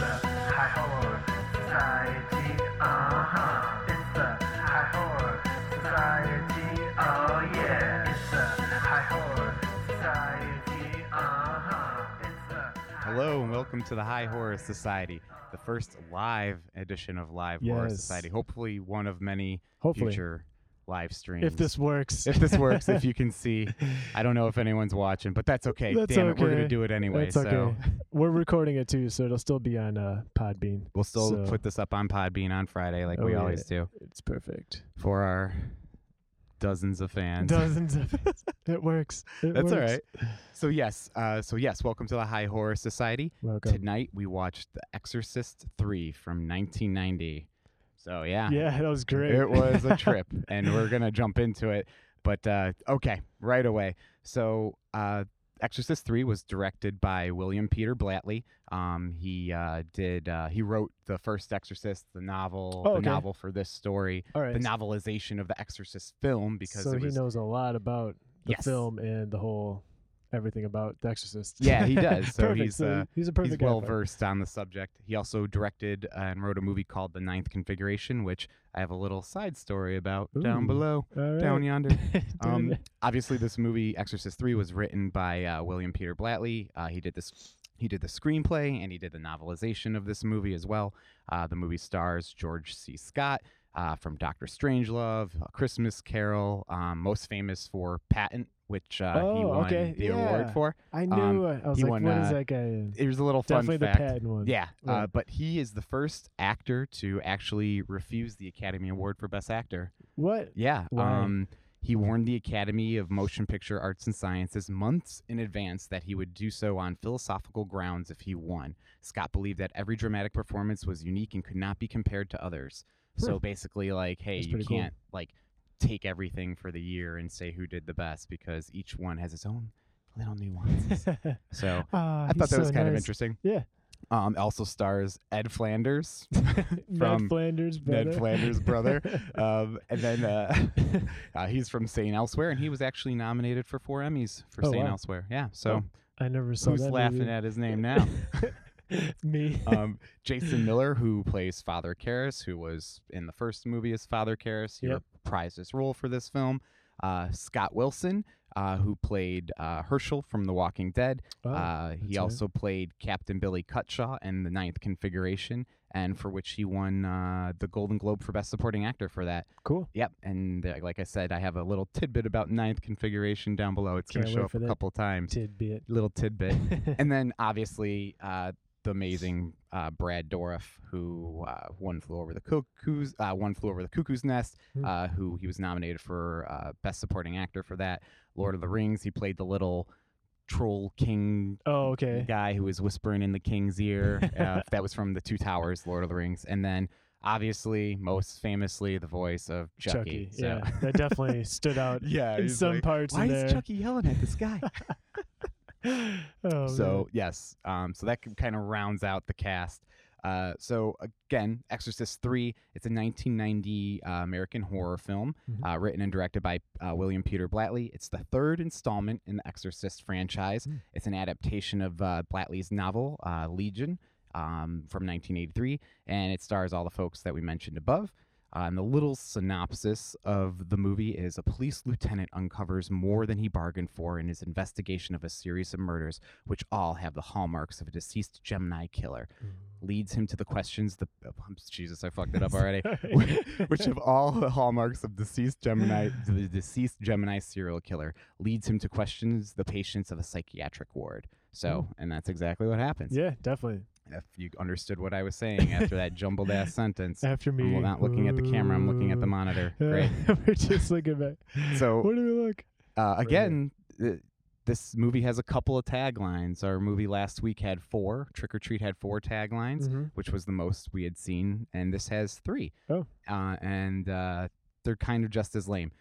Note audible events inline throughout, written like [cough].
the High Horror Society. Uh huh. It's the High Horror Society. Oh yeah. It's the High Horror Society. Uh huh. It's the Hello and welcome to the High Horror Society, the first live edition of Live Horror Yes. Society. Hopefully, one of many Hopefully, future live stream. if this works. if this works, if you [laughs] can see, I don't know if anyone's watching, but that's okay. That's Damn it, we're gonna do it anyway. That's so okay. [laughs] We're recording it too, so it'll still be on uh, Podbean. we'll still So- put this up on Podbean on Friday, like Oh, we yeah. always do, It's perfect. for our dozens of fans. Dozens of [laughs] fans. it works. It That's all works. right. So yes, uh, so yes, welcome to the High Horror Society. Welcome. Tonight we watched The Exorcist 3 from 1990. So yeah, Yeah, that was great. It was a trip, [laughs] and we're gonna jump into it. But uh, okay, right away. So, uh, Exorcist Three was directed by William Peter Blatty. Um, he uh, did. Uh, he wrote the first Exorcist, the novel, Oh, the okay. novel for this story, all right. the novelization of the Exorcist film, because so it he knows a lot about the Yes. film and the whole everything about The Exorcist. Yeah, he [laughs] does. So Perfect. he's, So uh, he's a perfect He's well versed on the subject. He also directed uh, and wrote a movie called The Ninth Configuration, which I have a little side story about down below, right. down yonder. [laughs] Um, obviously, this movie Exorcist Three was written by uh, William Peter Blatty. Uh, he did this. He did the screenplay and he did the novelization of this movie as well. Uh, the movie stars George C. Scott uh, from Doctor Strangelove, A Christmas Carol, um, most famous for Patton, which uh, he Oh, won okay, the award for. I knew. um, uh, I was he like, won, what is uh, that guy in? was a little fun Definitely the fact. Patton one. Yeah, uh, but he is the first actor to actually refuse the Academy Award for Best Actor. What? Yeah. Why? Um, he warned the Academy of Motion Picture Arts and Sciences months in advance that he would do so on philosophical grounds if he won. Scott believed that every dramatic performance was unique and could not be compared to others. So basically, like, hey, That's you pretty cool. can't like take everything for the year and say who did the best because each one has its own little nuances. [laughs] so Ah, I thought that was so kind of nice. interesting. Yeah. Um, also stars Ed Flanders, [laughs] Ned from Flanders, brother. Ned Flanders' brother. [laughs] um, and then uh, uh, he's from St. Elsewhere, and he was actually nominated for four Emmys for Oh, St. wow. Elsewhere. Yeah. So I never saw who's that laughing movie. at his name now? [laughs] Me. um, Jason [laughs] Miller, who plays Father Karras, who was in the first movie as Father Karras, he Yep. reprised his role for this film. Uh, Scott Wilson, uh, who played uh, Herschel from The Walking Dead. Oh, uh, he also played Captain Billy Cutshaw in The Ninth Configuration, and for which he won uh, the Golden Globe for Best Supporting Actor for that. cool. Yep, and uh, like I said, I have a little tidbit about Ninth Configuration down below. It's going to show up a couple times. Tidbit. Little tidbit [laughs] and then obviously uh, the amazing uh, Brad Dourif, who uh, one flew over the cuckoo's, uh, one flew over the cuckoo's nest, Hmm. uh, who he was nominated for uh, best supporting actor for that. Lord of the Rings, he played the little troll king oh, okay. guy who was whispering in the king's ear. uh, [laughs] that was from the Two Towers, Lord of the Rings, and then. Obviously, most famously, the voice of Chucky. so- Yeah, that definitely stood out [laughs] yeah. in some like, parts Why is there. Chucky yelling at this guy? [laughs] [laughs] oh, so yes, um, so that kind of rounds out the cast. Uh, so again, Exorcist Three. It's a 1990 uh, American horror film, Mhm. uh, written and directed by uh, William Peter Blatty. It's the third installment in the Exorcist franchise. Mm. It's an adaptation of uh, Blatty's novel uh, Legion um, from 1983, and it stars all the folks that we mentioned above. Uh, and the little synopsis of the movie is a police lieutenant uncovers more than he bargained for in his investigation of a series of murders, which all have the hallmarks of a deceased Gemini killer. Leads him to the questions the oh, Jesus, I fucked it up [laughs] already. [laughs] which of all the hallmarks of deceased Gemini, the deceased Gemini serial killer, leads him to questions the patients of a psychiatric ward. So, and that's exactly what happens. yeah, definitely. If you understood what I was saying after that jumbled ass [laughs] sentence, After me, I'm not looking at the camera. I'm looking at the monitor. [laughs] Great. [laughs] We're just looking back. So Where do we look? uh, again, th- this movie has a couple of taglines. Our movie last week had four. Trick or Treat had four taglines, Mhm. which was the most we had seen, and this has three. Oh. uh, and uh, they're kind of just as lame.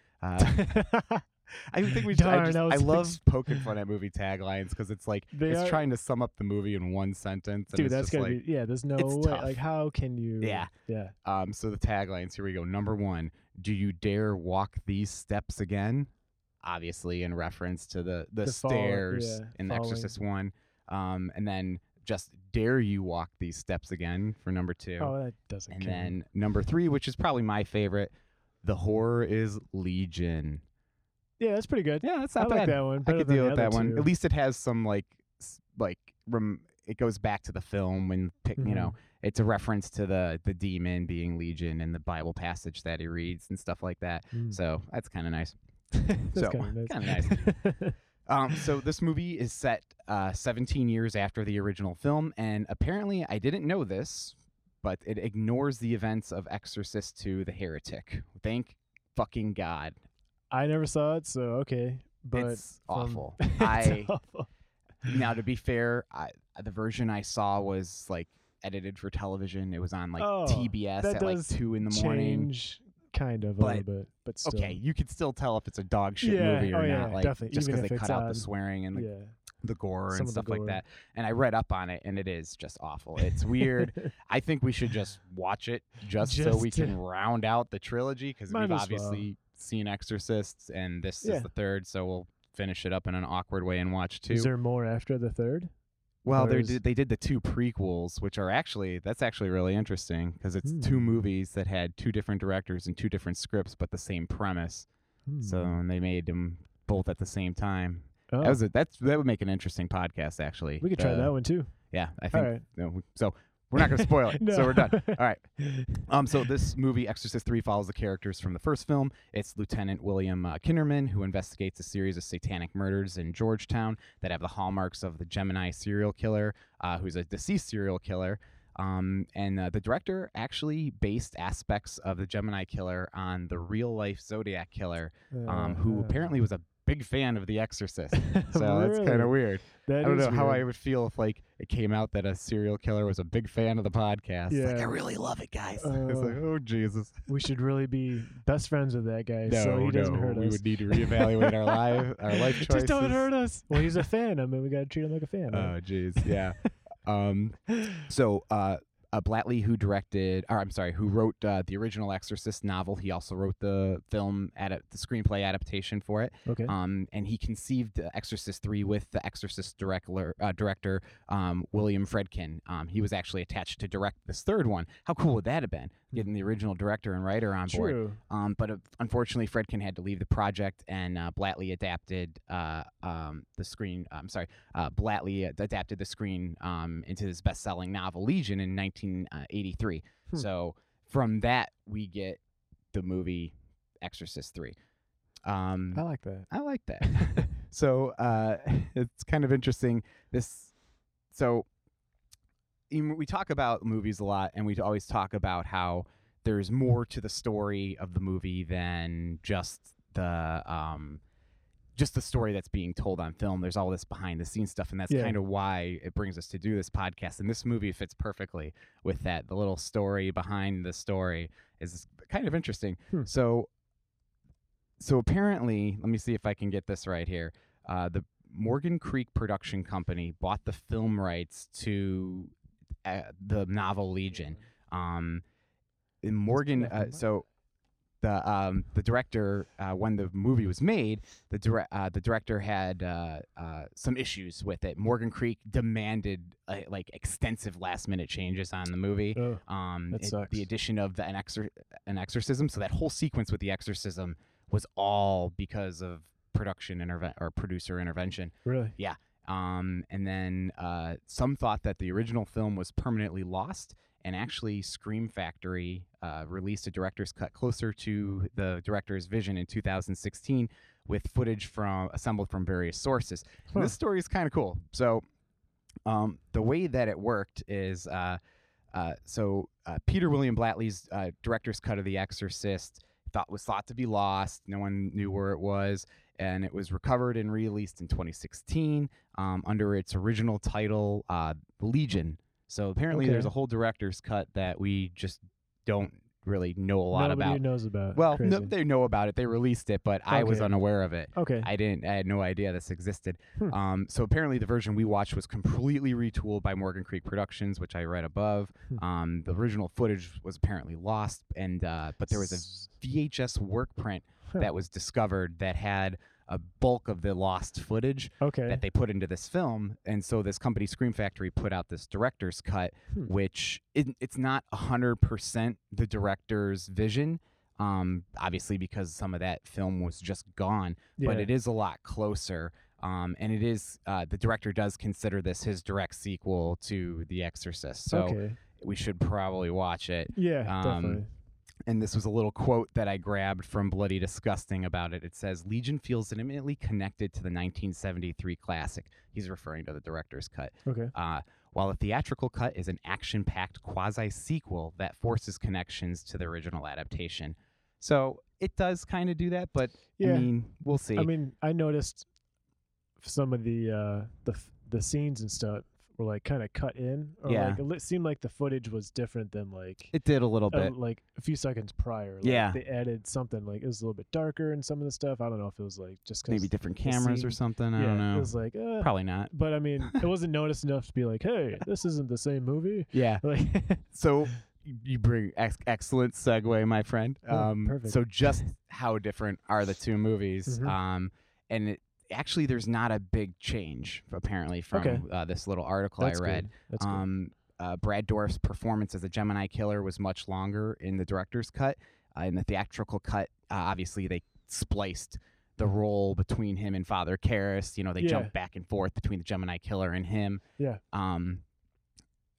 [laughs] I think we. I, Darn, just, I I love ex- poking fun at movie taglines because it's like They it's are- trying to sum up the movie in one sentence. And Dude, that's gonna like, be yeah. There's no way. tough. Like, how can you? Yeah. yeah. Um, so the taglines, here we go. Number one, do you dare walk these steps again? Obviously in reference to the the, The fall- stairs yeah, in falling. Exorcist one. Um, and then just dare you walk these steps again for number two. Oh, that doesn't. and count. then number three, which is probably my favorite, the horror is Legion. Yeah, that's pretty good. Yeah, that's I not like bad. that one. I could deal with that one. two. At least it has some like s- like rem- it goes back to the film and pick, you know Mm-hmm. it's a reference to the the demon being Legion and the Bible passage that he reads and stuff like that. Mm. So that's kind of nice. [laughs] that's so, kind of nice. [laughs] Um, so this movie is set uh, 17 years after the original film, and apparently I didn't know this, but it ignores the events of Exorcist 2: The Heretic. Thank fucking God. I never saw it, so okay. But it's from- awful. [laughs] It's I awful. now to be fair, I, the version I saw was like edited for television. It was on like Oh, TBS at like two in the morning. Change kind of a little bit, but still. Okay, you could still tell if it's a dog shit Yeah, movie or oh, yeah, not, like definitely, just because they cut out the swearing and the, yeah. the gore Some and stuff like that. And I read up on it, and it is just awful. It's [laughs] weird. I think we should just watch it just, so we to- can round out the trilogy because we've as well. Seen Exorcists, and this Yeah. is the third, so we'll finish it up in an awkward way and watch two. Is there more after the third? well, they did they did the two prequels, which are actually that's actually really interesting because it's two Hmm. movies that had two different directors and two different scripts, but the same premise. So Hmm. they made them both at the same time. Oh, That was a, that's that would make an interesting podcast actually. we could try that one too. Yeah, I think right. no, we- so. We're not going to spoil it, so we're done. All right. [laughs] Um, so this movie, Exorcist Three, follows the characters from the first film. It's Lieutenant William uh, Kinderman who investigates a series of satanic murders in Georgetown that have the hallmarks of the Gemini serial killer, uh, who's a deceased serial killer. Um, and uh, the director actually based aspects of the Gemini killer on the real life Zodiac killer, um, who Uh-huh. apparently was a big fan of The Exorcist. [laughs] So that's kind of weird. That I don't know how I would feel if like it came out that a serial killer was a big fan of the podcast. Like, I really love it, guys. [laughs] it's Uh, like, oh Jesus. We should really be best friends with that guy, No, so he doesn't no, hurt we us. would need to reevaluate our life, [laughs] our life choices. Just don't hurt us. Well, he's a fan. I mean, we gotta treat him like a fan. right? Oh, jeez, yeah. um, so uh, uh, Blatley, who directed, or I'm sorry, who wrote uh, the original Exorcist novel, he also wrote the film, adap- the screenplay adaptation for it. okay. Um, and he conceived uh, Exorcist 3 with the Exorcist director, uh, director um, William Friedkin. Um, he was actually attached to direct this third one. How cool would that have been? Getting the original director and writer on board. True. Um, but uh, unfortunately, Friedkin had to leave the project, and uh, Blatley adapted uh, um, the screen. I'm sorry, uh, Blatley adapted the screen um, into his best-selling novel Legion in 1983. Hmm. So from that, we get the movie Exorcist 3. Um, I like that. I like that. [laughs] so uh, [laughs] it's kind of interesting. This so we talk about movies a lot, and we always talk about how there's more to the story of the movie than just the um, just the story that's being told on film. There's all this behind the scenes stuff, and that's Yeah. kind of why it brings us to do this podcast. And this movie fits perfectly with that. The little story behind the story is kind of interesting. Hmm. So so apparently, let me see if I can get this right here. Uh, the Morgan Creek Production Company bought the film rights to uh, the novel Legion. Um, Morgan, uh, so the um, the director, uh, when the movie was made, the dire- uh, the director had uh, uh, some issues with it. Morgan Creek demanded uh, like extensive last minute changes on the movie Oh, um, That it- sucks. the addition of the an, exor- an exorcism. So that whole sequence with the exorcism was all because of production interve- or producer intervention. really? Yeah. Um, and then uh, some thought that the original film was permanently lost, and actually, Scream Factory uh, released a director's cut closer to the director's vision in 2016 with footage from assembled from various sources. Huh. This story is kind of cool. So, um, the way that it worked is uh, uh, so uh, Peter William Blatley's uh, director's cut of The Exorcist thought was thought to be lost. No one knew where it was, and it was recovered and released in 2016 um, under its original title, uh, Legion. So apparently, there's a whole director's cut that we just don't really know a lot Nobody about. knows about. Well, no, they know about it. They released it, but I was unaware of it. okay. I didn't. I had no idea this existed. Hmm. Um, so apparently, the version we watched was completely retooled by Morgan Creek Productions, which I read above. Hmm. Um, the original footage was apparently lost, and uh, but there was a VHS work print that was discovered that had a bulk of the lost footage Okay. that they put into this film. And so this company, Scream Factory, put out this director's cut, Hmm. which it, it's not 100% the director's vision. Um, obviously, because some of that film was just gone, but it is a lot closer. Um, and it is uh, the director does consider this his direct sequel to The Exorcist, so okay. we should probably watch it Yeah, um, definitely. And this was a little quote that I grabbed from Bloody Disgusting about it. It says, Legion feels intimately connected to the 1973 classic. He's referring to the director's cut. Okay. Uh, while the theatrical cut is an action packed quasi sequel that forces connections to the original adaptation. So it does kind of do that, but Yeah. I mean, we'll see. I mean, I noticed some of the uh, the f- the scenes and stuff were like kind of cut in, or Yeah. like it seemed like the footage was different than like it did a little uh, bit. like a few seconds prior. Like, Yeah. they added something like it was a little bit darker in some of the stuff. I don't know if it was like just 'cause Maybe different cameras or something. I yeah, don't know. It was like, uh, Probably not. but I mean, it [laughs] wasn't noticed enough to be like, hey, this isn't the same movie. Yeah. [laughs] Like, [laughs] So you bring ex- excellent segue, my friend. Oh, Um, perfect. So just how different are the two movies? Mhm. Um, and it, actually, there's not a big change apparently from Okay. uh, this little article that's I read. Good. That's good. Um, uh, Brad Dourif's performance as a Gemini killer was much longer in the director's cut. Uh, in the theatrical cut, uh, obviously they spliced the role between him and Father Karras. You know, they Yeah. jumped back and forth between the Gemini killer and him. Yeah. Um,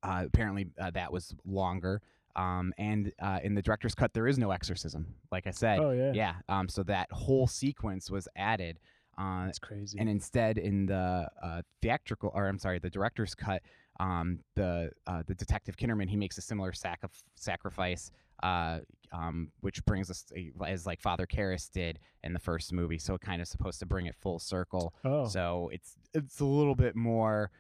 uh, apparently uh, that was longer. Um, and uh, in the director's cut, there is no exorcism. Like I said, oh yeah, yeah. Um, so that whole sequence was added. Uh, that's crazy. and instead in the uh, theatrical or I'm sorry, the director's cut, um, the uh, the detective Kinderman he makes a similar sac- sacrifice, uh, um, which brings us as like Father Karras did in the first movie. So it kind of supposed to bring it full circle. oh, So it's it's a little bit more,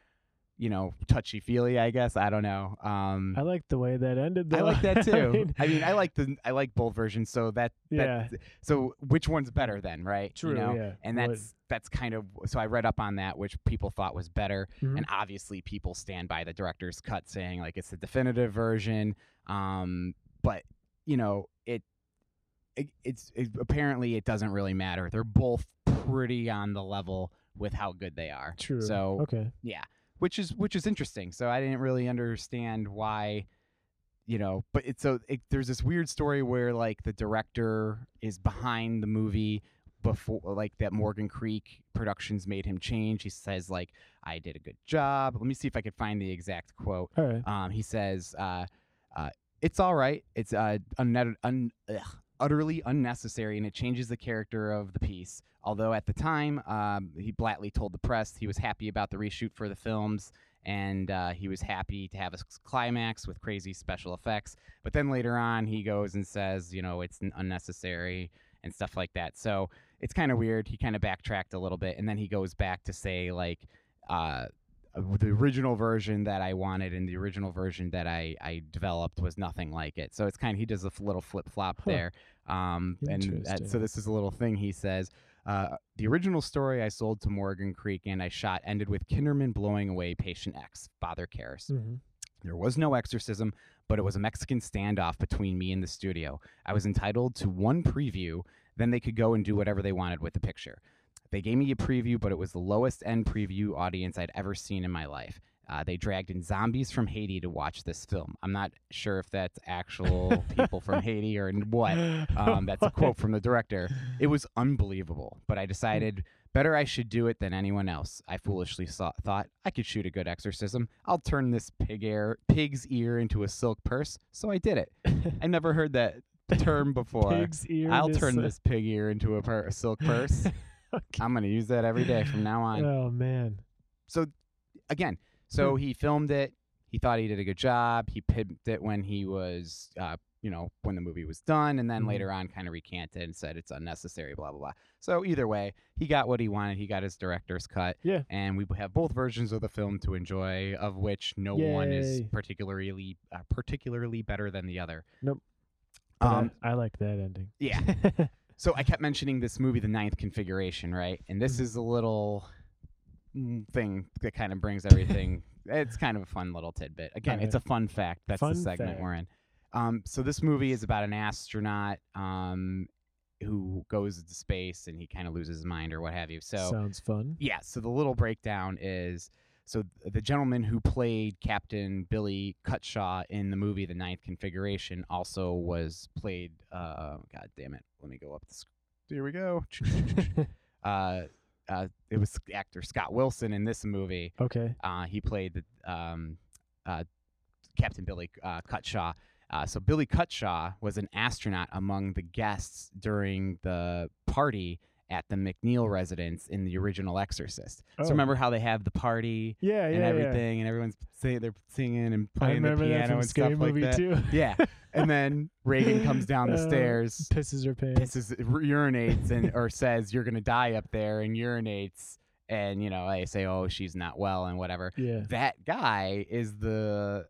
you know, touchy feely, I guess. I don't know. Um, I like the way that ended. Though. I like that too. I [laughs] I mean, mean, I like the I like both versions. So that, Yeah. that so which one's better then, right? true. You know? yeah, and that's that's kind of so I read up on that, which people thought was better, Mhm. and obviously people stand by the director's cut, saying like it's the definitive version. Um, but you know it, it it's it, apparently it doesn't really matter. They're both pretty on the level with how good they are. true. So okay. yeah, which is which is interesting. So I didn't really understand why, you know. But it's so it, there's this weird story where like the director is behind the movie before, like that Morgan Creek Productions made him change. He says like I did a good job. Let me see if I could find the exact quote. All right. Um, he says, uh, uh, "It's all right. It's uh, unnet- un- ugh, utterly unnecessary, and it changes the character of the piece." Although at the time, um, he blatantly told the press he was happy about the reshoot for the films, and uh, he was happy to have a climax with crazy special effects. But then later on, he goes and says, "You know, it's unnecessary." And stuff like that. So it's kind of weird. He kind of backtracked a little bit, and then he goes back to say like, uh, the original version that I wanted and the original version that I, I developed was nothing like it. So it's kind of he does a little flip flop Huh. there. Um, and uh, so this is a little thing he says. Uh, the original story I sold to Morgan Creek and I shot ended with Kinderman blowing away patient X, Father Karras. hmm There was no exorcism, but it was a Mexican standoff between me and the studio. I was entitled to one preview, then they could go and do whatever they wanted with the picture. They gave me a preview, but it was the lowest end preview audience I'd ever seen in my life. Uh, they dragged in zombies from Haiti to watch this film. I'm not sure if that's actual [laughs] people from Haiti or what. [laughs] Um, that's a quote from the director. It was unbelievable, but I decided better I should do it than anyone else. I foolishly saw, thought I could shoot a good exorcism. I'll turn this pig ear, pig's ear into a silk purse. So I did it. I never heard that [laughs] term before. Pig's ear. I'll turn this pig ear into a, pur- a silk purse. [laughs] Okay. I'm gonna use that every day from now on. Oh man. So again, so Hmm. he filmed it. He thought he did a good job. He pimped it when he was, uh, you know, when the movie was done, and then Mhm. later on, kind of recanted and said it's unnecessary. Blah blah blah. So either way, he got what he wanted. He got his director's cut. Yeah. And we have both versions of the film to enjoy, of which no one is particularly uh, particularly better than the other. Nope. Um, I, I liked that ending. yeah. [laughs] So I kept mentioning this movie, The Ninth Configuration, right? And this Mhm. is a little mm, thing that kind of brings [laughs] everything. it's kind of a fun little tidbit. Again, it's a fun fact. That's Fun the segment fact. we're in. Um, so this movie is about an astronaut, um, who goes into space and he kind of loses his mind or what have you. So Sounds fun. yeah, so the little breakdown is so the gentleman who played Captain Billy Cutshaw in the movie The Ninth Configuration also was played. Uh, God damn it! Let me go up. The sc- Here we go. [laughs] [laughs] uh, uh, it was actor Scott Wilson in this movie. okay. Uh, he played the um, uh, Captain Billy uh, Cutshaw. Uh, so Billy Cutshaw was an astronaut among the guests during the party at the MacNeil residence in the original Exorcist. Oh. So remember how they have the party Yeah, yeah, and yeah. everything, and everyone's sing, they're singing and playing the piano and stuff like that. too. [laughs] Yeah, and then Regan comes down the [laughs] Uh, stairs, Pisses her pants. pisses, urinates, and or says you're gonna die up there, and urinates, and you know they say oh she's not well and whatever. Yeah. That guy is the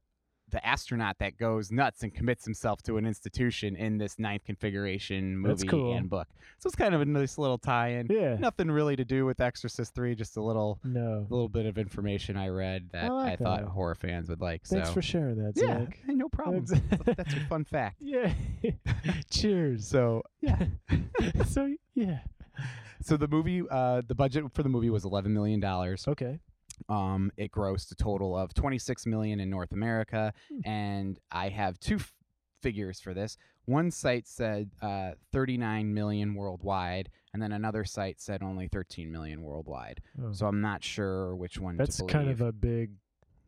the astronaut that goes nuts and commits himself to an institution in this ninth configuration movie cool. and book. So it's kind of a nice little tie-in. Yeah. Nothing really to do with Exorcist three, just a little No. little bit of information I read that I, like thought that. horror fans would like. Thanks so for sharing that, yeah, Zach. no problem. That's- That's, your fun fact. [laughs] Yeah. [laughs] Cheers. So yeah, [laughs] so yeah. so the movie, uh, the budget for the movie was eleven million dollars. Okay. Um, it grossed a total of twenty six million in North America, Hmm. and I have two f- figures for this. One site said uh, thirty nine million worldwide, and then another site said only thirteen million worldwide. Oh. So I'm not sure which one. That's kind of a big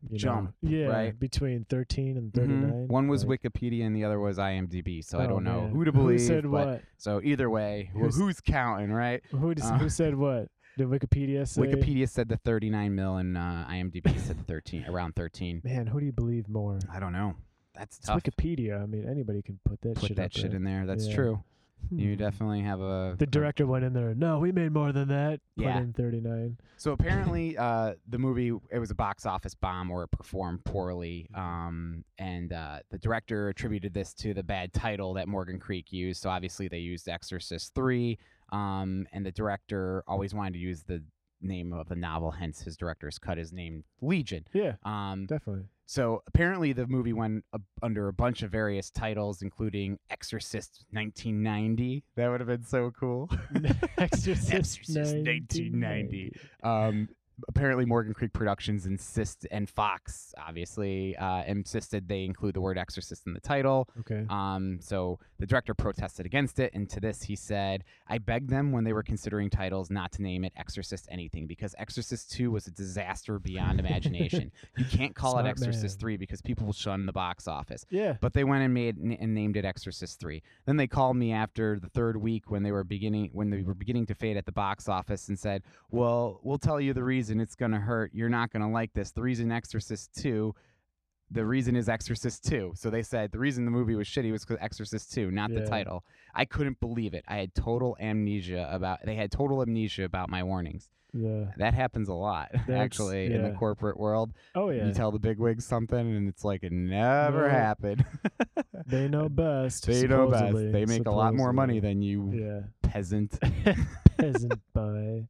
you Jump, Know, yeah, right? between 13 and Mhm. 39. One was like, Wikipedia and the other was IMDb. So I oh, don't know man. who to believe. Who said what? So either way, wh- Who's- who's counting, right? Who, uh, who said what? Did Wikipedia say? Wikipedia said the 39 mil and uh, IMDb said the 13, [laughs] around 13. Man, who do you believe more? I don't know. That's It's tough. Wikipedia. I mean, anybody can put that Put shit that up shit there. in there. That's Yeah. true. You Hmm. definitely have a. The director went in there. No, we made more than that. Put Yeah. in 39. So apparently, uh, the movie it was a box office bomb or it performed poorly. Um, and uh, the director attributed this to the bad title that Morgan Creek used. So obviously, they used Exorcist three. Um, and the director always wanted to use the name of the novel, hence his director's cut is named Legion. Yeah, Um, definitely. so apparently, the movie went uh, under a bunch of various titles, including Exorcist 1990. That would have been so cool. [laughs] Exorcist, [laughs] Exorcist 1990. um, apparently Morgan Creek Productions insist and Fox obviously uh, insisted they include the word exorcist in the title. Okay. Um, so the director protested against it, and to this he said, "I begged them when they were considering titles not to name it Exorcist anything because Exorcist Two was a disaster beyond imagination. [laughs] you can't call it Smart Exorcist man. Three because people will shun the box office." Yeah. But they went and made n- and named it Exorcist Three. Then they called me after the third week when they were beginning when they were beginning to fade at the box office and said, "Well, we'll tell you the reason it's gonna hurt. You're not gonna like this. The reason Exorcist Two, the reason is Exorcist Two. So they said the reason the movie was shitty was because Exorcist Two, not the title. I couldn't believe it. I had total amnesia about. They had total amnesia about my warnings. Yeah. That happens a lot [laughs] actually in the corporate world. Oh yeah. You tell the bigwigs something, and it's like it never No. happened. [laughs] they know best. They know best. They make a lot more money than you, Yeah. peasant. [laughs] Peasant boy.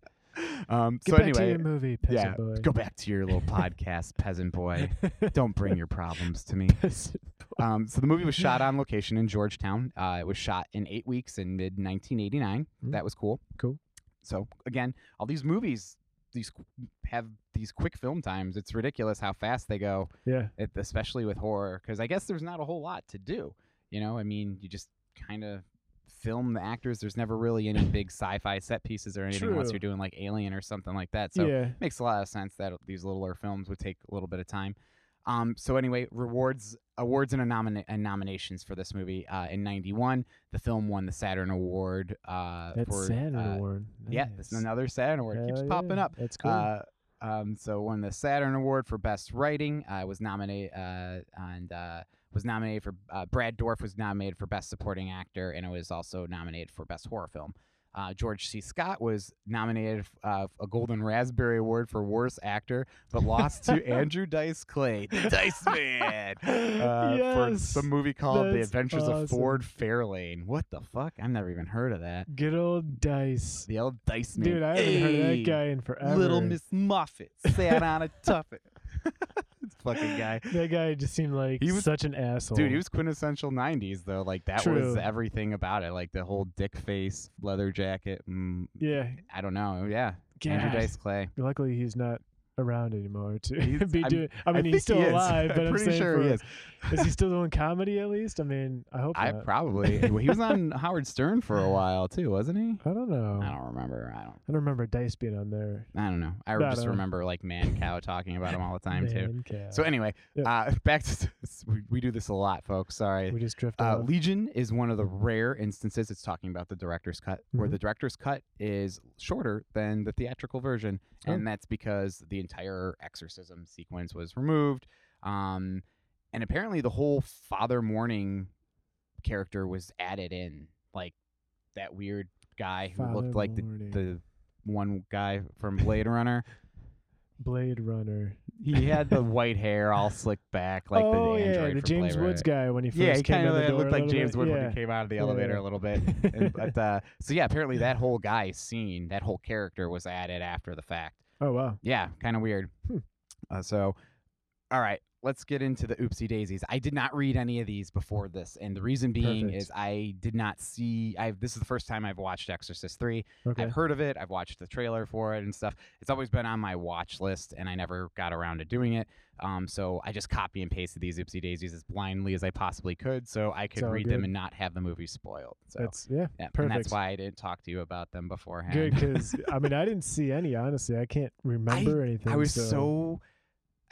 Um, Get so back to anyway, your movie, peasant yeah, boy. go back to your little podcast, [laughs] peasant boy. [laughs] Don't bring your problems to me. Um, so the movie was shot [laughs] on location in Georgetown. Uh, it was shot in eight weeks in mid 1989. Mm. That was cool. Cool. So again, all these movies, these have these quick film times. It's ridiculous how fast they go, Yeah. it, especially with horror. Because I guess there's not a whole lot to do. You know, I mean, you just kind of film the actors. There's never really any big sci-fi set pieces or anything unless you're doing like Alien or something like that. So yeah. it makes a lot of sense that these littler films would take a little bit of time. Um, so anyway, rewards, awards, and, a nomina- and nominations for this movie. Uh, in '91, the film won the Saturn Award. Uh, That's for, Saturn uh, Award. Yeah, it's Nice. another Saturn Award. Keeps Hell popping up. That's cool. Uh, um, so won the Saturn Award for Best Writing. Uh, was nominated uh, and uh, was nominated for uh, Brad Dourif was nominated for Best Supporting Actor, and it was also nominated for Best Horror Film. Uh, George C. Scott was nominated uh, a Golden Raspberry Award for Worst Actor, but lost to [laughs] Andrew Dice Clay, the [laughs] Dice Man, [laughs] uh, for Yes, some movie called The Adventures of. Ford Fairlane. What the fuck? I've never even heard of that. Good old dice. The old Dice Man. Dude, I haven't heard of that guy in forever. Little Miss Muffet sat on a tuffet. Fucking guy. That guy just seemed like He was- such an asshole. Dude, he was quintessential '90s though. Like that was everything about it. Like the whole dick face, leather jacket. Mm, Yeah. I don't know. Yeah, Andrew Dice Clay. Luckily, he's not around anymore to He's- [laughs] be I'm- doing. I mean, think he's still he alive, [laughs] but I'm pretty sure for, he is. [laughs] is he still doing comedy at least? I mean, I hope I not. probably. he was on Howard Stern for a while too, wasn't he? I don't know. I don't remember. I don't. I don't remember Dice being on there. I don't know. I I just know. remember like Mancow talking about him all the time too. Cow. So anyway, Yep. uh, back to we, we do this a lot, folks. Sorry. we just drift Uh. Legion is one of the rare instances. It's talking about the director's cut, where Mhm. the director's cut is shorter than the theatrical version, Oh. and that's because the entire exorcism sequence was removed. Um, and apparently, the whole Father Morning character was added in, like that weird guy who Father looked like the, Morning. the one guy from [laughs] Blade Runner. Blade Runner. He had the [laughs] white hair all slicked back, like oh the yeah, the James Woods guy when he first Yeah, he came kind of looked like James bit. Wood yeah. when he came out of the elevator yeah. a little bit. [laughs] And, but uh, so yeah, apparently that whole guy scene, that whole character was added after the fact. Oh wow. Yeah, kind of weird. Hmm. Uh, so, all right, let's get into the oopsie daisies. I did not read any of these before this, and the reason being Perfect. is I did not see. I this is the first time I've watched Exorcist three. Okay. I've heard of it. I've watched the trailer for it and stuff. It's always been on my watch list, and I never got around to doing it. Um, so I just copy and pasted these oopsie daisies as blindly as I possibly could, so I could read them and not have the movie spoiled. So That's yeah. yeah, and perfect. that's why I didn't talk to you about them beforehand. Good because [laughs] I mean I didn't see any honestly. I can't remember anything. I was so, so,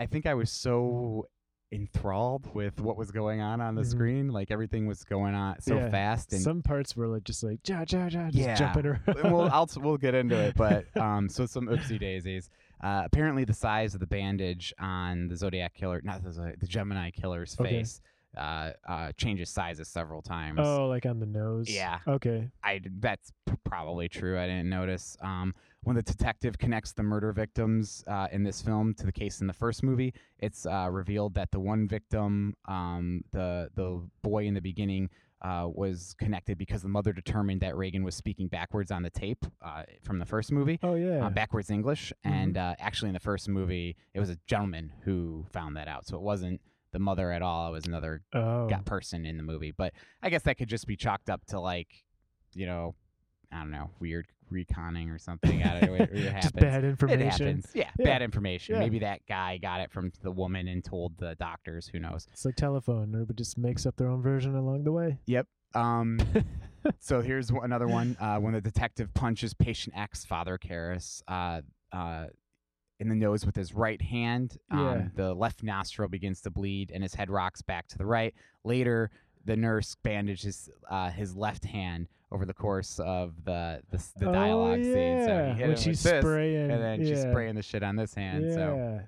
I think I was so enthralled with what was going on on the Mhm. screen. Like everything was going on so Yeah, fast, and some parts were like just like ja ja ja just Yeah. jumping around. we'll I'll, [laughs] we'll get into it, but um, so some oopsie daisies. Uh, apparently, the size of the bandage on the Zodiac killer, not the the Gemini killer's Okay. face, uh, uh, changes sizes several times. oh, like on the nose. Yeah. Okay. I that's p- probably true. I didn't notice. Um, when the detective connects the murder victims uh, in this film to the case in the first movie, it's uh, revealed that the one victim, um, the the boy in the beginning, uh, was connected because the mother determined that Regan was speaking backwards on the tape uh, from the first movie. Oh yeah. Uh, backwards English, Mhm. and uh, actually in the first movie, it was a gentleman who found that out. So it wasn't the mother at all; it was another oh. person in the movie. But I guess that could just be chalked up to like, you know, I don't know, weird reconning or something. I don't know. It, it. [laughs] Just bad It information. happens. Yeah, Yeah. bad information. Yeah. Maybe that guy got it from the woman and told the doctors. Who knows? It's like telephone. Everybody just makes up their own version along the way. Yep. Um, [laughs] so here's another one. Uh, when the detective punches patient X, Father Karras, uh, uh, in the nose with his right hand, um, Yeah. the left nostril begins to bleed and his head rocks back to the right. Later, the nurse bandages uh, his left hand over the course of the the, the oh, dialogue yeah. scene. So he hit when she's with this, spraying, and then yeah. she's spraying the shit on this hand. So,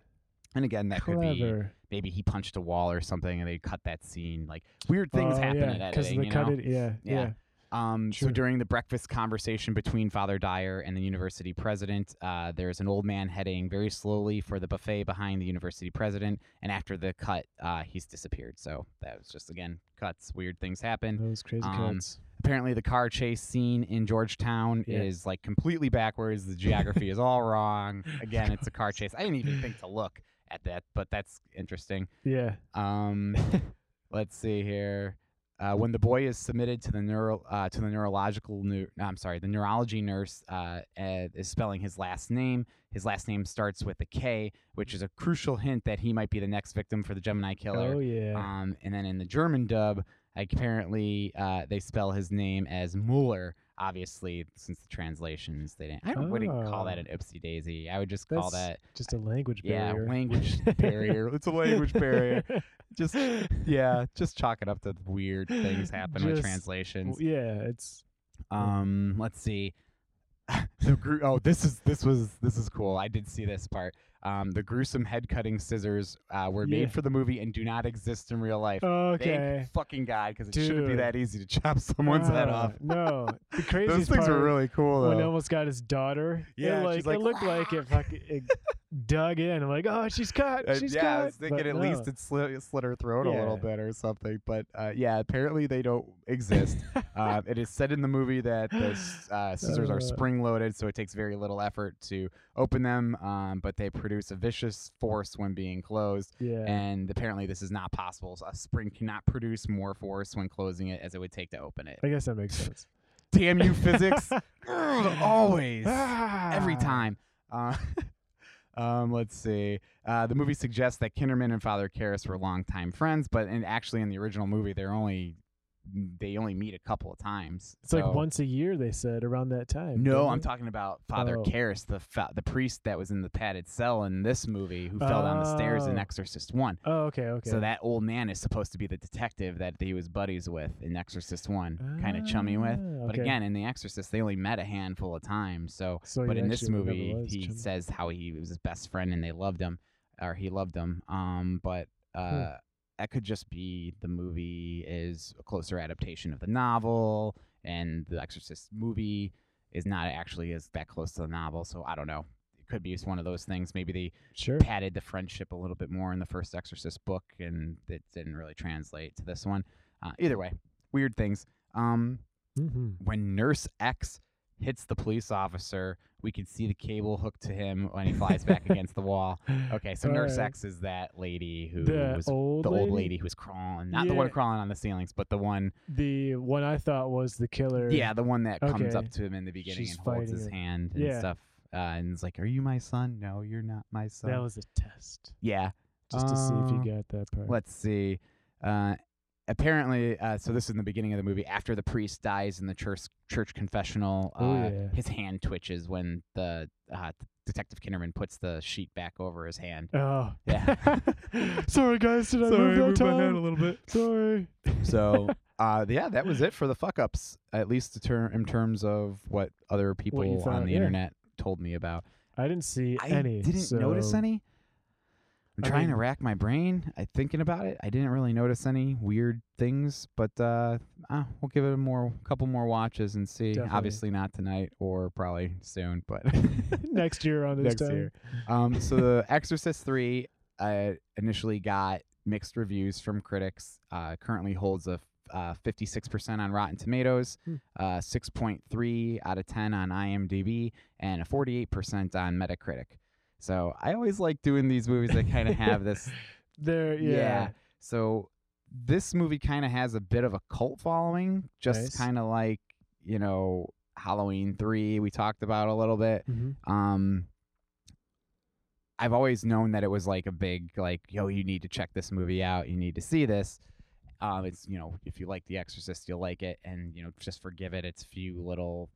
and again, that could be maybe he punched a wall or something, and they cut that scene. Like weird things oh, happen yeah, in editing. they you cut know? it. Yeah. Yeah. Um, Sure. So during the breakfast conversation between Father Dyer and the university president, uh, there's an old man heading very slowly for the buffet behind the university president. And after the cut, uh, he's disappeared. So that was just again cuts. Weird things happen. Those crazy Um, cuts. Apparently, the car chase scene in Georgetown Yeah. is like completely backwards. The geography is all wrong. [laughs] Again, it's a car chase. I didn't even think to look at that, but that's interesting. Yeah. Um, [laughs] let's see here. Uh, when the boy is submitted to the neuro uh, to the neurological nu- no, I'm sorry, the neurology nurse uh, uh, is spelling his last name. His last name starts with a K, which is a crucial hint that he might be the next victim for the Gemini killer. Oh yeah. Um, and then in the German dub, apparently uh, they spell his name as Mueller. Obviously, since the translations, they didn't. I don't- wouldn't call that Oh. an oopsie daisy. I would just call That's that just a language barrier yeah, language [laughs] barrier. It's a language barrier. [laughs] Just yeah, just chalk it up to weird things happen with translations. yeah. It's Um, let's see. [laughs] the gru- oh, this is this was this is cool. I did see this part. Um, the gruesome head cutting scissors uh, were Yeah. made for the movie and do not exist in real life. okay. Thank fucking God, because it shouldn't be that easy to [laughs] chop someone's head Ah, off. No, the [laughs] craziest Those things part were really cool though. when he almost got his daughter. Yeah, it, like, like, it looked like it fucking it dug in. I'm like, oh, she's cut. Uh, yeah, cut. I was thinking But at no. least it slit, slit her throat a little bit or something. But uh, yeah, apparently they don't exist. [laughs] uh, it is said in the movie that the uh, scissors Uh. are spring loaded, so it takes very little effort to open them. Um, but they produce a vicious force when being closed. yeah. And apparently, this is not possible. So a spring cannot produce more force when closing it as it would take to open it. I guess that makes sense. Damn you, physics! [laughs] Ugh, Always every Ah. time. Uh, [laughs] um, let's see. Uh, the movie suggests that Kinderman and Father Karras were longtime friends, but in, actually in the original movie, they're only they only meet a couple of times. It's like once a year they said around that time. No, I'm talking about Father Oh. Karras, the fa- the priest that was in the padded cell in this movie, who fell down the stairs in Oh. Exorcist One. Oh, okay, okay. So that old man is supposed to be the detective that he was buddies with in Exorcist One, kind of chummy with. Ah, But okay. again, in the Exorcist, they only met a handful of times. So So but in this movie, he chummy. says how he was his best friend and they loved him, or he loved him. Um, but uh, that could just be the movie is a closer adaptation of the novel, and the Exorcist movie is not actually as that close to the novel. So I don't know. It could be just one of those things. Maybe they Sure. padded the friendship a little bit more in the first Exorcist book, and it didn't really translate to this one. Uh, either way, weird things. Um, hmm when Nurse X hits the police officer, we can see the cable hooked to him when he flies back against the wall. [laughs] Okay, so Nurse Alright. X is that lady who The was old the lady? old lady who was crawling, not the one crawling on the ceilings, but the one, The one I thought was the killer. yeah, the one that comes up to him in the beginning She's and holds his her. hand and Yeah. stuff, uh, and is like, "Are you my son? No, you're not my son." That was a test, yeah, just to see if you got that part. Let's see. Uh, apparently, uh, so this is in the beginning of the movie. After the priest dies in the church church confessional, uh, Oh, yeah. his hand twitches when the uh, Detective Kinderman puts the sheet back over his hand. Oh, Yeah. [laughs] Sorry, guys. Did I move that time? little bit. Sorry. So, [laughs] uh, yeah, that was it for the fuck ups. At least the ter- in terms of what other people on thought, the yeah. internet told me about. I didn't see I any. didn't notice any. I'm I trying to rack my brain. I thinking about it. I didn't really notice any weird things, but uh, uh, we'll give it a more couple more watches and see. Definitely. Obviously not tonight or probably soon, but [laughs] Next year on [laughs] this next time. year. Um, so the Exorcist three uh, initially got mixed reviews from critics. Uh, currently holds a uh, 56% on Rotten Tomatoes, Hmm. uh, 6.3 out of 10 on IMDb, and a 48% on Metacritic. So I always like doing these movies that kind of have this. [laughs] There, yeah. So this movie kind of has a bit of a cult following, just Nice. kind of like you know Halloween three we talked about a little bit. Mhm. Um, I've always known that it was like a big like, yo, you need to check this movie out. You need to see this. Um, it's you know, if you like The Exorcist, you'll like it, and you know, just forgive it its few little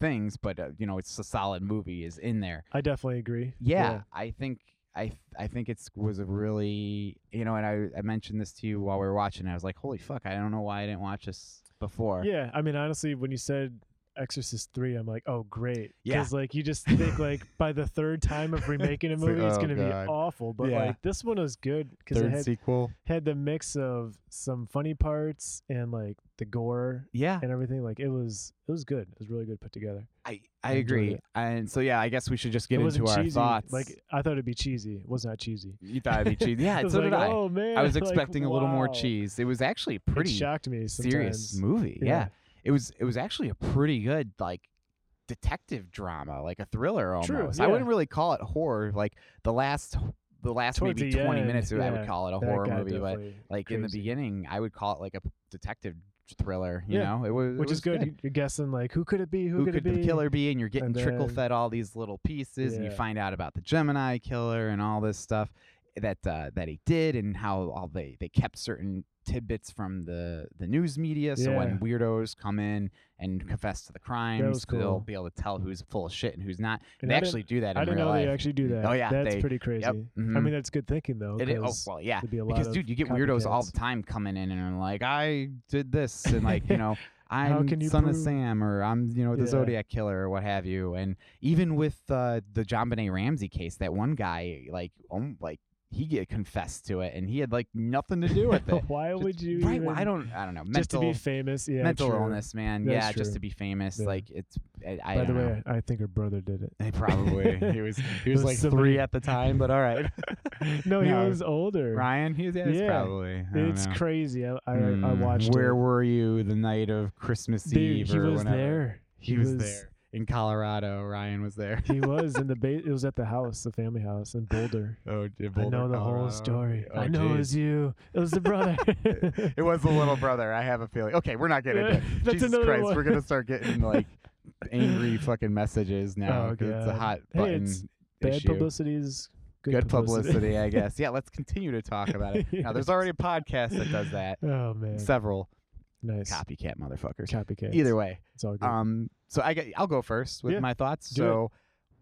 things, but uh, you know, it's a solid movie is in there. I definitely agree. Yeah, I think I th- I think it's was a really you know, and I I mentioned this to you while we were watching. it. I was like, holy fuck, I don't know why I didn't watch this before. Yeah, I mean, honestly, when you said Exorcist three, I'm like, oh, great. Yeah. Because like you just think like [laughs] by the third time of remaking a It's like, movie, it's oh, gonna God. be awful. But Yeah. like this one was good because it had sequel. had the mix of some funny parts and like the gore Yeah, and everything. Like it was it was good. It was really good put together. I I I agree. And so yeah, I guess we should just get into our cheesy. thoughts. Like I thought it'd be cheesy. It was not cheesy. you thought it'd be cheesy. [laughs] Yeah, so like, did I. Oh man, I was [laughs] like, expecting a little more cheese. It was actually pretty It shocked me. serious movie. Yeah. Yeah. It was it was actually a pretty good like detective drama, like a thriller almost. True, I wouldn't really call it horror. Like the last the last Towards maybe the 20 end, minutes I would call it a horror movie, but like in the beginning I would call it like a detective thriller, you Yeah, know? It was it which was is good. You- You're guessing like who could it be? Who, who could, could it be? the killer be and you're getting And trickle fed all these little pieces and you find out about the gemini killer and all this stuff that uh, that he did and how all they they kept certain tidbits from the the news media so when weirdos come in and confess to the crimes was they'll be able to tell who's full of shit and who's not And they I actually do that in I didn't real know life they actually do that. Oh, yeah, that's they- pretty crazy. I mhm. mean, that's good thinking though. it is, oh well yeah be because dude you get weirdos all the time coming in and are like i did this and like you know [laughs] i'm son of sam or i'm you know the Yeah. zodiac killer or what have you and even with uh, the JonBenét Ramsey case that one guy like um, like he get confessed to it, and he had like nothing to do with [laughs] it. Why Just- would you? right? even, I don't. I don't know. just to be famous. Yeah, mental true. illness, man. That's yeah, just to be famous. Yeah. Like it's. I, I By the way, I think her brother did it. He probably he was [laughs] he was was like somebody- three at the time, but all right. [laughs] no, he was older. Ryan, he's yeah, Yeah. probably. It's know. crazy. I I, I Hmm, watched Where it. were you the night of Christmas Dude, Eve he or was whenever? there. He, was, there in Colorado. Ryan was there. he [laughs] was in the ba- it was at the house, the family house in Boulder. oh, in I know the whole story. Oh, I know it was you. It was the brother. [laughs] it was the little brother. I have a feeling. Okay, we're not getting [laughs] it. That's Jesus another Christ, one. we're gonna start getting like angry fucking messages now. Oh, it's a hot Hey, button it's Bad issue. publicity is good, Good publicity, I guess. Yeah, let's continue to talk about it. Now, there's already a podcast that does that. Oh man, Several nice copycat motherfuckers. copycat. Either way, it's all good. um, so I get, I'll go first with Yeah, my thoughts. do so,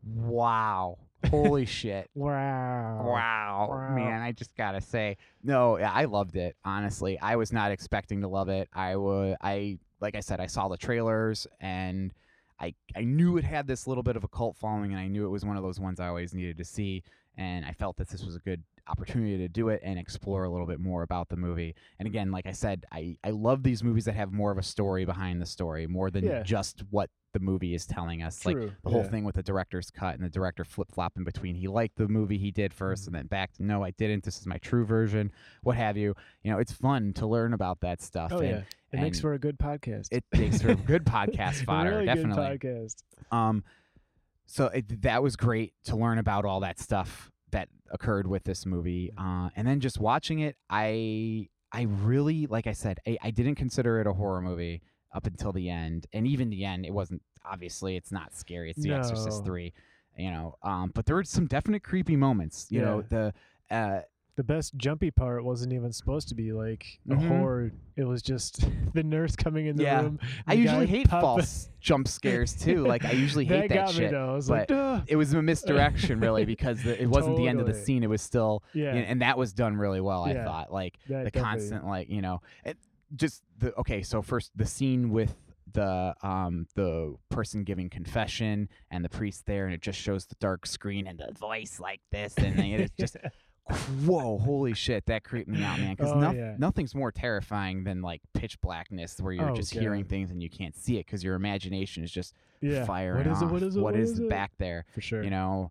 wow, holy shit, [laughs] wow. wow, Wow. man, I just gotta say, no, yeah, I loved it. Honestly, I was not expecting to love it. I would, I like I said, I saw the trailers and. I, I knew it had this little bit of a cult following, and I knew it was one of those ones I always needed to see. And I felt that this was a good opportunity to do it and explore a little bit more about the movie. And again, like I said, I, I love these movies that have more of a story behind the story, more than Yeah. just what the movie is telling us. Like True. the whole yeah. thing with the director's cut and the director flip flop in between. He liked the movie he did 1st Mm-hmm. and then back to no, I didn't. This is my true version, what have you. You know, it's fun to learn about that stuff. Oh and yeah, it makes for a good podcast. it makes for a good [laughs] podcast fodder, really definitely. Podcast. Um, so it, that was great to learn about all that stuff that occurred with this movie. Uh, and then just watching it, I I really, like I said, I, I didn't consider it a horror movie up until the end, and even the end, it wasn't. Obviously, it's not scary. It's The Exorcist three, you know. Um, but there were some definite creepy moments. You know, the uh, The best jumpy part wasn't even supposed to be like a Mhm. horror. It was just [laughs] the nurse coming in the Yeah. room. I the usually guy hate pop- false jump scares [laughs] too. Like I usually hate that got me shit. though. I was but like, Duh. It was a misdirection, really, [laughs] because the, it wasn't the end of the Totally. scene. It was still yeah, and, and that was done really well. I Yeah. thought like that the definitely- constant like you know it, just the okay. So first the scene with the um the person giving confession and the priest there, and it just shows the dark screen and the voice like this, and it's just [laughs] whoa, holy shit, that creeped me out, man. Because Oh, yeah. nothing's more terrifying than like pitch blackness where you're Oh, just hearing things and you can't see it because your imagination is just yeah. firing What is it? What is it? what is, it? back there? For sure. You know,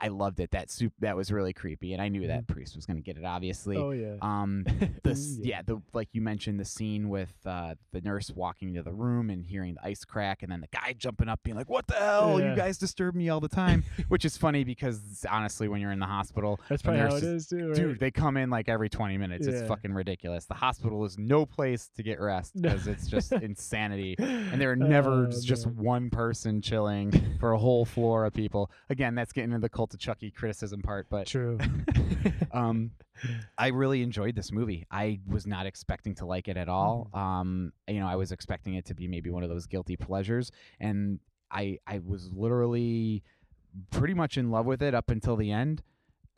I loved it. That soup that was really creepy, and I knew that priest was going to get it. Obviously, oh yeah. um, [laughs] the s- Yeah. yeah, the like you mentioned the scene with uh, the nurse walking into the room and hearing the ice crack, and then the guy jumping up, being like, "What the hell? Yeah. You guys disturb me all the time," which is funny because honestly, when you're in the hospital, That's probably how it is too. Right? Dude, they come in like every 20 minutes. It's fucking ridiculous. The hospital is no place to get rest because it's just insanity. And there are [laughs] never Oh, just one person chilling for a whole floor of people. Again, that's getting into the cult of Chucky criticism part, but True. [laughs] [laughs] um, I really enjoyed this movie. I was not expecting to like it at all. Mm. Um, you know, I was expecting it to be maybe one of those guilty pleasures, and I I was literally pretty much in love with it up until the end.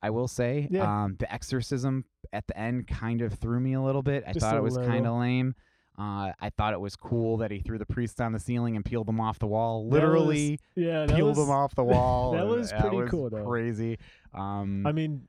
I will say, Yeah. um, the exorcism at the end kind of threw me a little bit. I Just thought it was kind of lame. Uh, I thought it was cool that he threw the priests on the ceiling and peeled them off the wall. That was- Literally Yeah, that peeled was, them off the [laughs] wall. that was pretty was cool, though. Crazy. Um, I mean,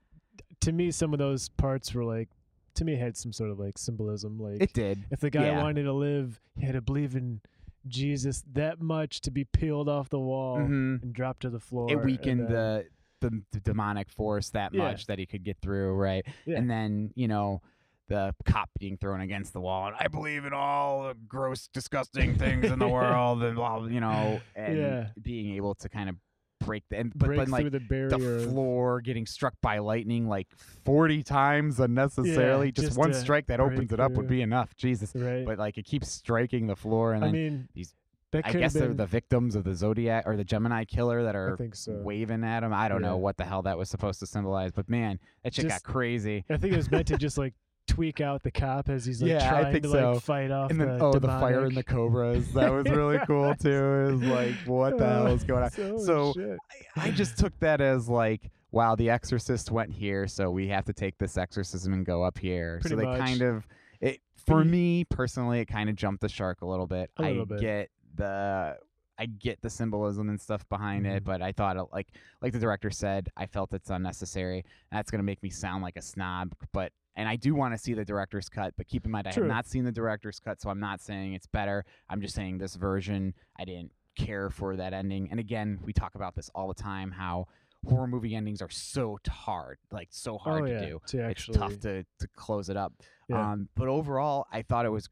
to me, some of those parts were like, to me, had some sort of like symbolism. Like, it did. if the guy yeah. wanted to live, he had to believe in Jesus that much to be peeled off the wall Mhm. and dropped to the floor. it weakened the, the the demonic force that Yeah. much that he could get through, right? Yeah. And then you know the cop being thrown against the wall, and I believe in all the gross, disgusting things in the [laughs] world, and blah, you know, and Yeah. being able to kind of break the and but then like the the floor getting struck by lightning like 40 times unnecessarily. just, just one strike that opens it up would be enough. Jesus. right? But like it keeps striking the floor and I mean, these- I guess they're the victims of the Zodiac or the Gemini killer that are so. waving at him. I don't know what the hell that was supposed to symbolize, but man, that shit Just- got crazy. I think it was meant to just like [laughs] tweak out the cop as he's like Yeah, I trying think to so. like fight off And then the oh, the fire and the cobras. That was really [laughs] cool too. It was like, what the hell is going on? So, So. I, I just took that as like, wow, the exorcist went here, so we have to take this exorcism and go up here. Pretty so they much. kind of it for me personally, it kind of jumped the shark a little bit. A I little bit. get the I get the symbolism and stuff behind it, Mhm. but I thought it, like like the director said, I felt it's unnecessary. That's gonna make me sound like a snob, but and I do want to see the director's cut, but keep in mind I True. have not seen the director's cut, so I'm not saying it's better. I'm just saying this version I didn't care for that ending. And again, we talk about this all the time how horror movie endings are so hard, like so hard oh to yeah, do. to actually, it's tough to to close it up. Yeah. Um, but overall, I thought it was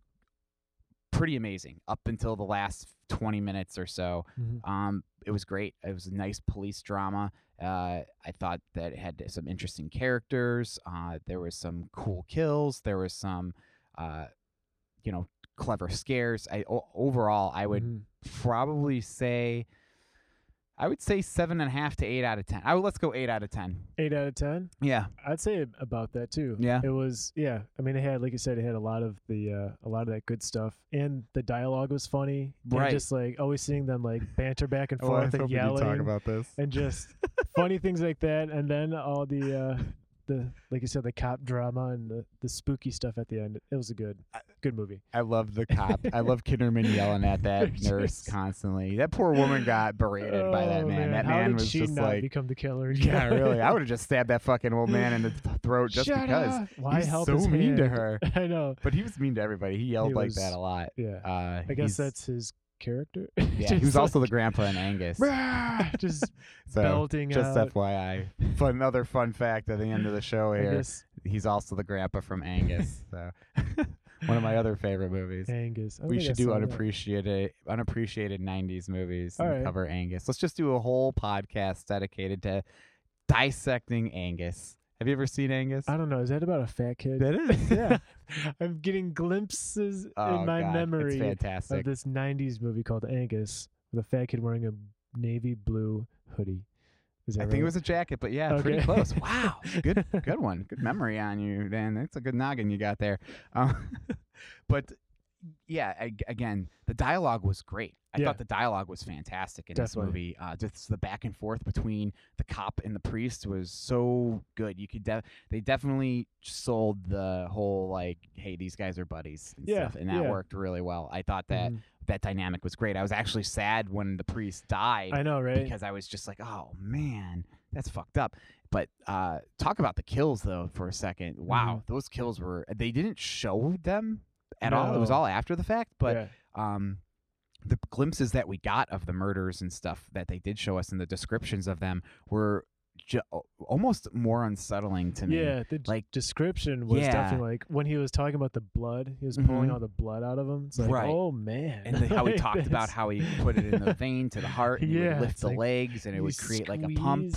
pretty amazing up until the last 20 minutes or so. Mhm. Um, it was great. It was a nice police drama. Uh, I thought that it had some interesting characters. Uh, there was some cool kills. There was some, uh, you know, clever scares. I o- overall, I would Mhm. probably say, I would say seven and a half to eight out of ten. I would let's go eight out of ten. eight out of ten. Yeah, I'd say about that too. Yeah. It was yeah. I mean, it had like you said, it had a lot of the uh, a lot of that good stuff, and the dialogue was funny. Right. And just like always seeing them like banter back and forth and yelling this. and just [laughs] funny things like that, and then all the uh, the like you said, the cop drama and the, the spooky stuff at the end. It was a good good movie. I love the cop. I love Kinderman yelling at that [laughs] nurse constantly. That poor woman got berated by that Oh, man. That How man was just like, become the killer? yeah, really. I would have just stabbed that fucking old man in the throat just Shut because. up. Why He's help so mean to her. [laughs] I know. But he was mean to everybody. He yelled He like was- that a lot. Yeah. Uh, I guess that's his character. [laughs] yeah. He was also the grandpa in Angus. just [laughs] So belting just out. FYI, [laughs] fun another fun fact at the end of the show here. He's also the grandpa from Angus. So one of my other favorite movies. Angus. We should do saw that. unappreciated unappreciated 90s movies All and right. cover Angus. Let's just do a whole podcast dedicated to dissecting Angus. Have you ever seen Angus? I don't know. Is that about a fat kid? That is, [laughs] yeah. [laughs] I'm getting glimpses Oh, in my God, memory It's fantastic. of this '90s movie called Angus, with a fat kid wearing a navy blue hoodie. I think it was a jacket, but yeah, pretty close. [laughs] Wow, good, good one. Good memory on you, Dan. That's a good noggin you got there. Um, but yeah, ag- again, the dialogue was great. I Yeah. thought the dialogue was fantastic in Definitely. this movie. Uh, just the back and forth between the cop and the priest was so good. You could, de- they definitely sold the whole like, hey, these guys are buddies and Yeah, stuff, and that yeah. worked really well. I thought that Mhm. that dynamic was great. I was actually sad when the priest died I know, right? because I was just like, oh man, that's fucked up. But uh, talk about the kills though for a second. Wow, those kills were they didn't show them at all. It was all after the fact. But yeah. um, the glimpses that we got of the murders and stuff that they did show us and the descriptions of them were ju- almost more unsettling to me. Yeah, the like- description was Yeah. definitely like when he was talking about the blood, he was pulling Mhm. all the blood out of him. It's like, Right. oh man. And the, how he [laughs] talked about how he put it in the vein to the heart, and he Yeah, would lift the like legs, and it would create like a pump.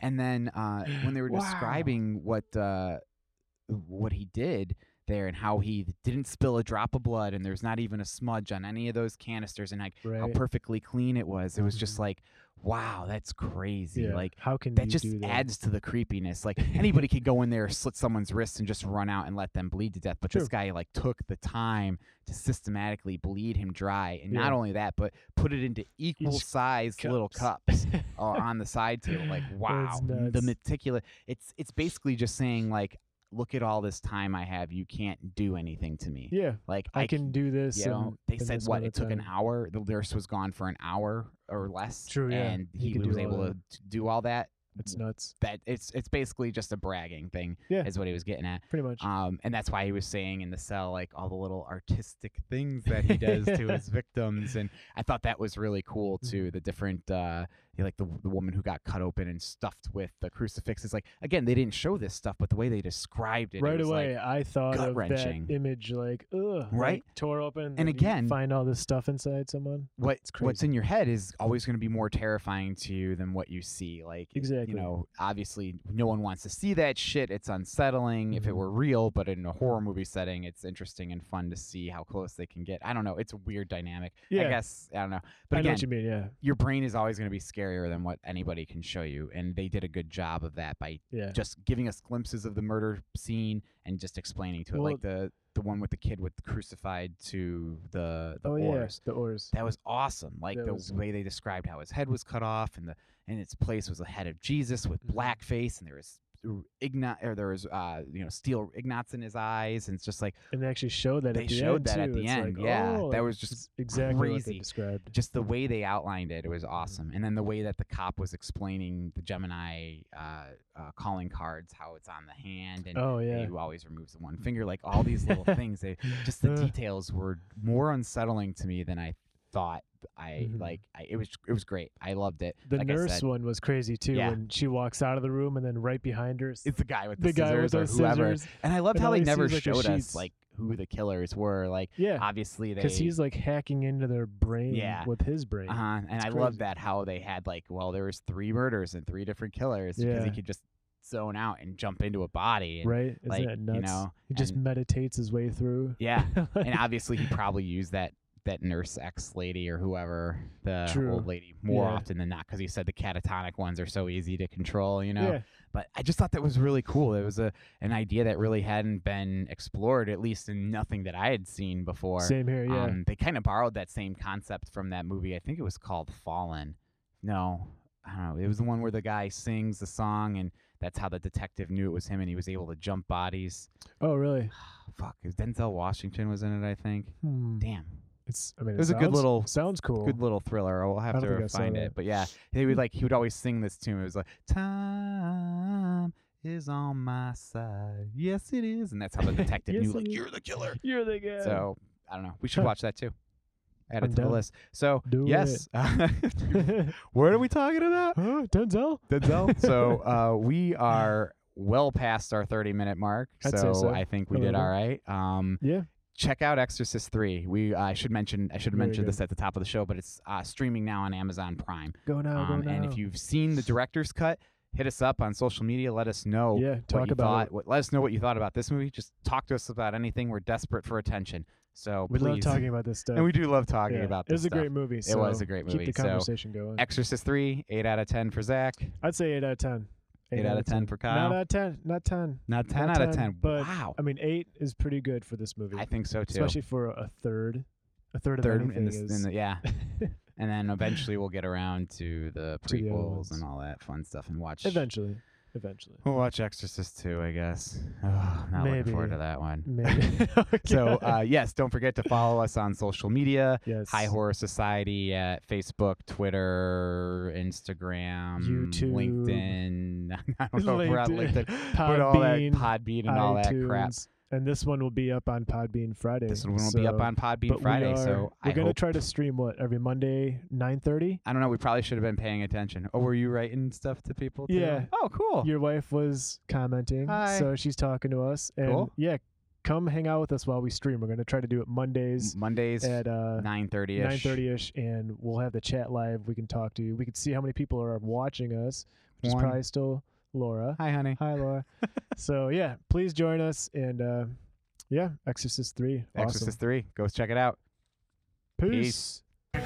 And then uh, when they were [laughs] Wow. describing what uh, what he did there and how he didn't spill a drop of blood and there's not even a smudge on any of those canisters and like how perfectly clean it was, it was just Mhm. like, wow, that's crazy. yeah. Like how can that just that? adds to the creepiness. Like [laughs] anybody could go in there, slit someone's wrist, and just run out and let them bleed to death. But this guy like took the time to systematically bleed him dry, and not only that, but put it into equal Each sized little cups uh, on the side table. Like [laughs] wow, the meticulous. It's it's basically just saying like, look at all this time I have. You can't do anything to me. yeah, Like I can do this. You know, and- they said what it took an hour. The nurse was gone for an hour or less. True, yeah. and He he, was able to do all that. It's nuts. That it's it's basically just a bragging thing. Yeah. is what he was getting at. Pretty much. Um, and that's why he was saying in the cell like all the little artistic things that he does to [laughs] his victims, and I thought that was really cool Mm-hmm. too. The different, uh, you know, like the the woman who got cut open and stuffed with the crucifixes. Like again, they didn't show this stuff, but the way they described it, it right was away, like, I thought of that image like, ugh, Right? like, tore open, And again- find all this stuff inside someone. what what's in your head is always going to be more terrifying to you than what you see. Like Exactly. you know, obviously no one wants to see that shit. It's unsettling if it Mhm. were real, but in a horror movie setting, it's interesting and fun to see how close they can get. I don't know. It's a weird dynamic. Yeah. I guess I don't know. But I know again, what you mean. Yeah, your brain is always going to be scarier than what anybody can show you, and they did a good job of that by yeah. just giving us glimpses of the murder scene and just explaining to it, like the the one with the kid with crucified to the the oh oars yeah, the oars. that was awesome. Like That the was- way they described how his head was cut off, and the and its place was the head of Jesus with Mhm. blackface, and there was ignat or there was uh you know steel ignats in his eyes and it's just like And they actually showed that They at the showed end that at the It's end, like, yeah. oh, That was just exactly what they crazy. described. just the way they outlined it, it was awesome. And then the way that the cop was explaining the Gemini uh, uh, calling cards, how it's on the hand, and Oh yeah. you always removes the one finger, like all these little [laughs] things. They just the Uh. details were more unsettling to me than I thought. I Mhm. like. I, it was it was great. I loved it. The like nurse said, one was crazy too. Yeah. When she walks out of the room and then right behind her, it's the guy with the, the guy with scissors or whoever. scissors. And I loved and how they never is, like, showed us like who the killers were. Like Yeah, obviously they because he's like hacking into their brain Yeah. with his brain. Uh huh. And It's I love that how they had like, well, there was three murders and three different killers because he could just zone out and jump into a body. And, Right? Isn't like, that you nuts? know, he just meditates his way through. Yeah. and [laughs] obviously he probably used that that nurse X lady or whoever the True. old lady more Yeah. often than not because he said the catatonic ones are so easy to control. You know. Yeah. But I just thought that was really cool. It was a an idea that really hadn't been explored, at least in nothing that I had seen before. Same here. Yeah. Um, they kind of borrowed that same concept from that movie. I think it was called Fallen. No, I don't know. It was the one where the guy sings the song, and that's how the detective knew it was him, and he was able to jump bodies. oh really? [sighs] Fuck, Denzel Washington was in it. I think. Hmm. Damn, It's. I mean, It was a good little- Sounds cool. good little thriller. We'll have to find that. it. But yeah, he would like he would always sing this tune. It was like time is on my side. Yes, it is, and that's how the detective [laughs] Yes, knew like is. you're the killer. [laughs] You're the guy. So I don't know. We should watch that too. Add it I'm to the list. So Do yes, [laughs] what are we talking about? huh? Denzel. Denzel. so uh, we are well past our 30 minute mark. I'd say so. I think we did all right. Um, Yeah. Check out Exorcist 3. We I should mention I should have mentioned this at the top of the show, but it's uh, streaming now on Amazon Prime. Go now. Um, go now. and if you've seen the director's cut, hit us up on social media. Let us know yeah, what talk you about thought. What, let us know what you thought about this movie. Just talk to us about anything. We're desperate for attention. So We please. love talking about this stuff. and we do love talking Yeah. about this. It was a stuff. great movie. It was a great movie. Keep the So, conversation going. Exorcist 3, 8 out of 10 for Zach. I'd say eight out of ten. 8 out of 10 for Kyle. Not out of ten. Not ten. Not 10 Not out of 10, 10. but wow. I mean, eight is pretty good for this movie, I think so too. especially for a third. A third of Third anything in, this, is. in the yeah. [laughs] and then eventually we'll get around to the To the prequels and all that fun stuff and watch eventually, eventually. We'll watch Exorcist 2, I guess. Oh, not looking forward to that one. Maybe. [laughs] [laughs] So, uh, yes, don't forget to follow us on social media. yes. High Horror Society at Facebook, Twitter, Instagram, YouTube. LinkedIn. [laughs] I don't know if we're on LinkedIn, LinkedIn. Put all that Podbean, Podbean and all that crap. And this one will be up on Podbean Friday. This one will be up so- on Podbean Friday. we are, so we're I gonna hope, try to stream what every Monday, nine thirty. I don't know. We probably should have been paying attention. Oh, were you writing stuff to people? Too? Yeah. Oh, cool. Your wife was commenting, Hi. so she's talking to us. And Cool. yeah, come hang out with us while we stream. We're gonna try to do it Mondays Mondays, at uh, nine thirty nine ish. thirty ish, and we'll have the chat live. We can talk to you. We can see how many people are watching us, which is probably still Laura. Hi, honey. Hi, Laura. [laughs] so yeah, please join us and uh, yeah, Exorcist three. Awesome. Exorcist three. Go check it out. Peace. Peace.